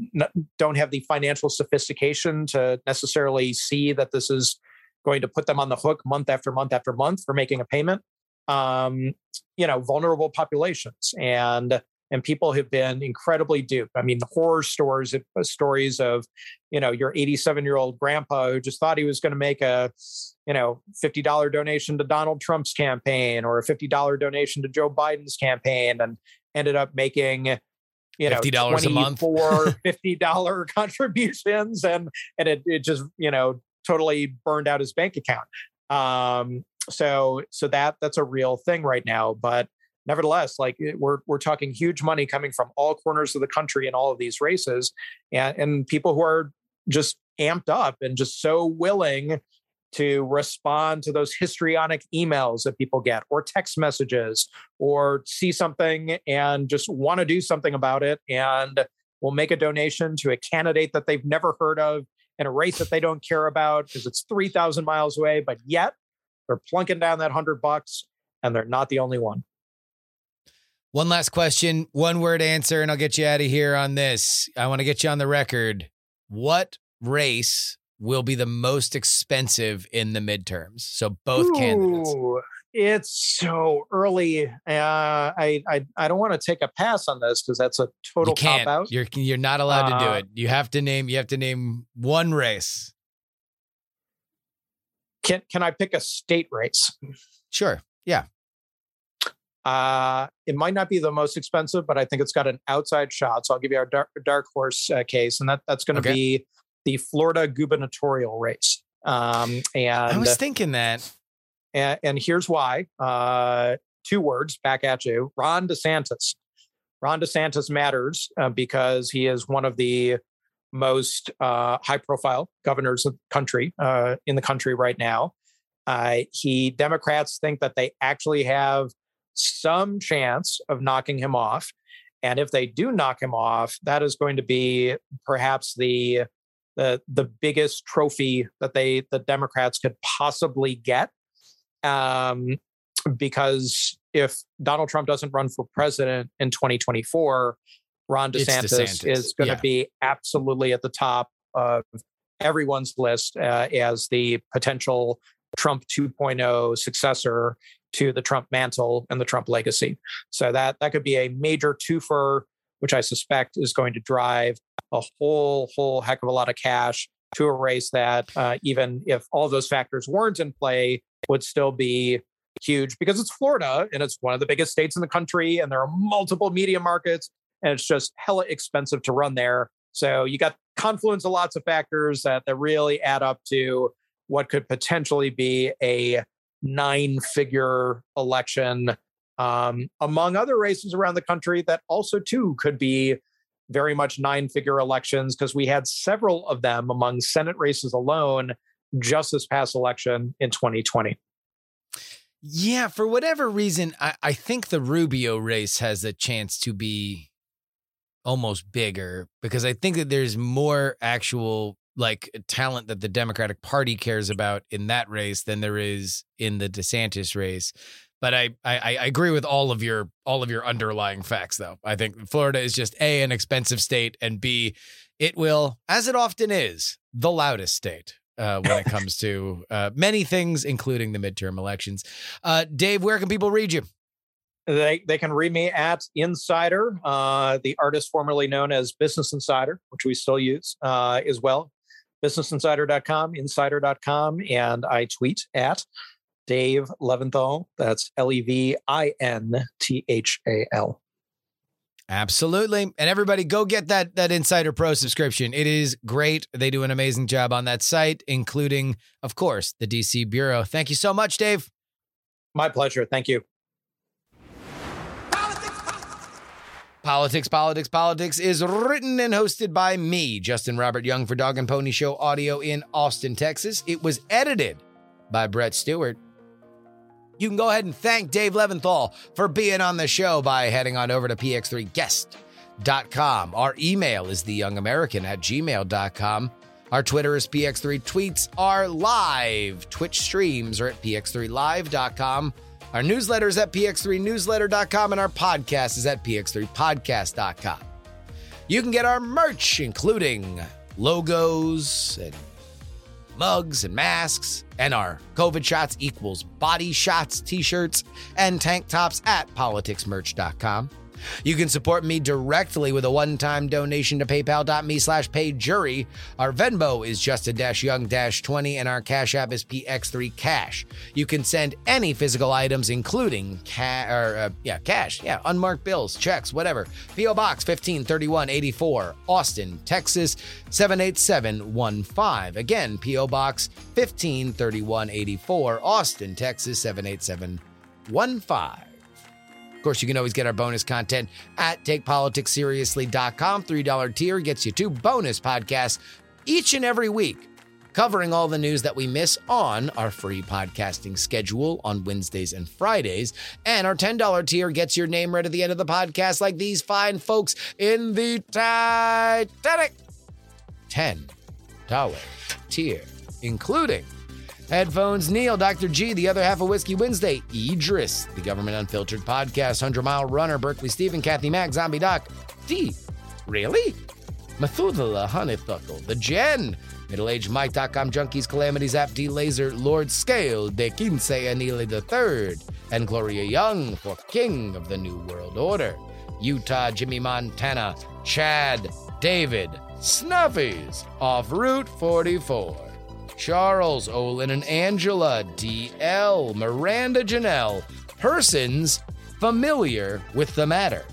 don't have the financial sophistication to necessarily see that this is going to put them on the hook month after month after month for making a payment. Um, you know, vulnerable populations and and people have been incredibly duped. I mean, the horror stories uh, stories of you know your 87 year old grandpa who just thought he was going to make a you know $50 donation to Donald Trump's campaign or a $50 donation to Joe Biden's campaign and ended up making you know $50 a month. for $50 contributions and and it, it just you know totally burned out his bank account um so so that that's a real thing right now but nevertheless like we're we're talking huge money coming from all corners of the country in all of these races and and people who are just amped up and just so willing to respond to those histrionic emails that people get or text messages or see something and just want to do something about it and will make a donation to a candidate that they've never heard of in a race that they don't care about because it's 3000 miles away but yet they're plunking down that 100 bucks and they're not the only one One last question, one word answer, and I'll get you out of here on this. I want to get you on the record. What race will be the most expensive in the midterms? So both candidates. It's so early. Uh, I, I I don't want to take a pass on this because that's a total cop out. You're you're not allowed to do Uh, it. You have to name. You have to name one race. Can can I pick a state race? Sure. Yeah. Uh, it might not be the most expensive, but I think it's got an outside shot. So I'll give you our dark, dark horse uh, case, and that that's going to Okay. be the Florida gubernatorial race. Um, and I was thinking that. and, and here's why. Uh, two words back at you: Ron DeSantis. Ron DeSantis matters uh, because he is one of the most uh, high-profile governors of country uh, in the country right now. Uh, he Democrats think that they actually have some chance of knocking him off, and if they do knock him off, that is going to be perhaps the the the biggest trophy that they the Democrats could possibly get. Um, because if Donald Trump doesn't run for president in 2024, Ron DeSantis, DeSantis, is going to yeah. be absolutely at the top of everyone's list uh, as the potential Trump 2.0 successor to the Trump mantle and the Trump legacy. So that that could be a major twofer, which I suspect is going to drive a whole whole heck of a lot of cash to a race that uh, even if all those factors weren't in play would still be huge because it's Florida and it's one of the biggest states in the country and there are multiple media markets and it's just hella expensive to run there. So you got confluence of lots of factors that, that really add up to what could potentially be a nine figure election um, among other races around the country that also too could be very much nine figure elections because we had several of them among Senate races alone just this past election in 2020. Yeah, for whatever reason, I, I think the Rubio race has a chance to be almost bigger because I think that there's more actual like talent that the Democratic Party cares about in that race than there is in the DeSantis race. But I, I I agree with all of your all of your underlying facts though. I think Florida is just A, an expensive state, and B, it will, as it often is, the loudest state uh, when it comes to uh, many things, including the midterm elections. Uh, Dave, where can people read you? They they can read me at Insider, uh, the artist formerly known as Business Insider, which we still use uh, as well. BusinessInsider.com, Insider.com, and I tweet at Dave Levinthal. That's L E V I N T H A L. Absolutely. And everybody go get that that Insider Pro subscription. It is great. They do an amazing job on that site, including, of course, the DC Bureau. Thank you so much, Dave. My pleasure. Thank you. Politics, Politics, Politics is written and hosted by me, Justin Robert Young, for Dog and Pony Show Audio in Austin, Texas. It was edited by Brett Stewart. You can go ahead and thank Dave Levinthal for being on the show by heading on over to px3guest.com. Our email is theyoungamerican at gmail.com. Our Twitter is px3. Tweets are live. Twitch streams are at px3live.com. Our newsletter is at px3newsletter.com, and our podcast is at px3podcast.com. You can get our merch, including logos and mugs and masks, and our COVID shots equals body shots t shirts and tank tops at politicsmerch.com. You can support me directly with a one-time donation to paypal.me slash payjury. Our Venmo is Justin-Young-20 and our Cash App is PX3 Cash. You can send any physical items, including ca- or, uh, yeah, cash, yeah, unmarked bills, checks, whatever. P.O. Box 153184, Austin, Texas 78715. Again, P.O. Box 153184, Austin, Texas 78715. Of course, you can always get our bonus content at takepoliticsseriously.com. $3 tier gets you two bonus podcasts each and every week, covering all the news that we miss on our free podcasting schedule on Wednesdays and Fridays. And our $10 tier gets your name read at the end of the podcast, like these fine folks in the Titanic. $10 tier, including Headphones Neil, Dr. G, the other half of Whiskey Wednesday, Idris, the Government Unfiltered Podcast, 100 Mile Runner, Berkeley Stephen, Kathy Mack, Zombie Doc, D. Really? Methuselah, Honeythuckle, The Jen, Middle Aged Mike.com Junkies, Calamities App, D Laser, Lord Scale, De Quince, the Third, and Gloria Young for King of the New World Order. Utah, Jimmy Montana, Chad, David, Snuffies, off Route 44. Charles, Olin and Angela, DL, Miranda Janelle, persons familiar with the matter.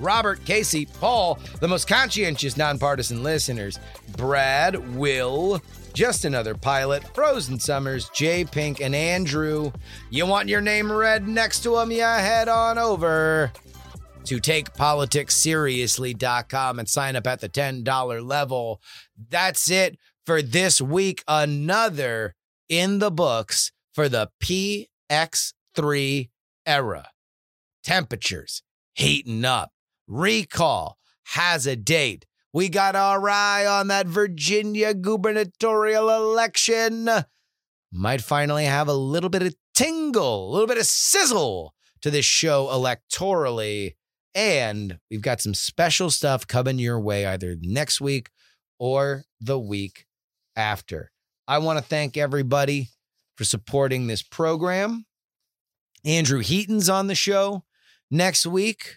Robert, Casey, Paul, the most conscientious nonpartisan listeners, Brad, Will, just another pilot, Frozen Summers, Jay Pink, and Andrew. You want your name read next to them? Yeah, head on over to takepoliticsseriously.com and sign up at the $10 level. That's it for this week. Another in the books for the PX3 era. Temperatures heating up. Recall has a date. We got our eye on that Virginia gubernatorial election. Might finally have a little bit of tingle, a little bit of sizzle to this show electorally. And we've got some special stuff coming your way either next week or the week after. I want to thank everybody for supporting this program. Andrew Heaton's on the show next week.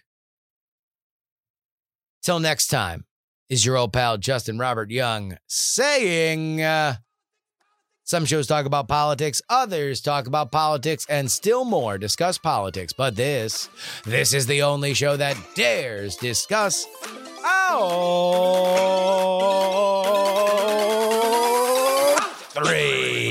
Till next time, is your old pal Justin Robert Young saying uh, some shows talk about politics, others talk about politics, and still more discuss politics. But this, this is the only show that dares discuss. Oh, three.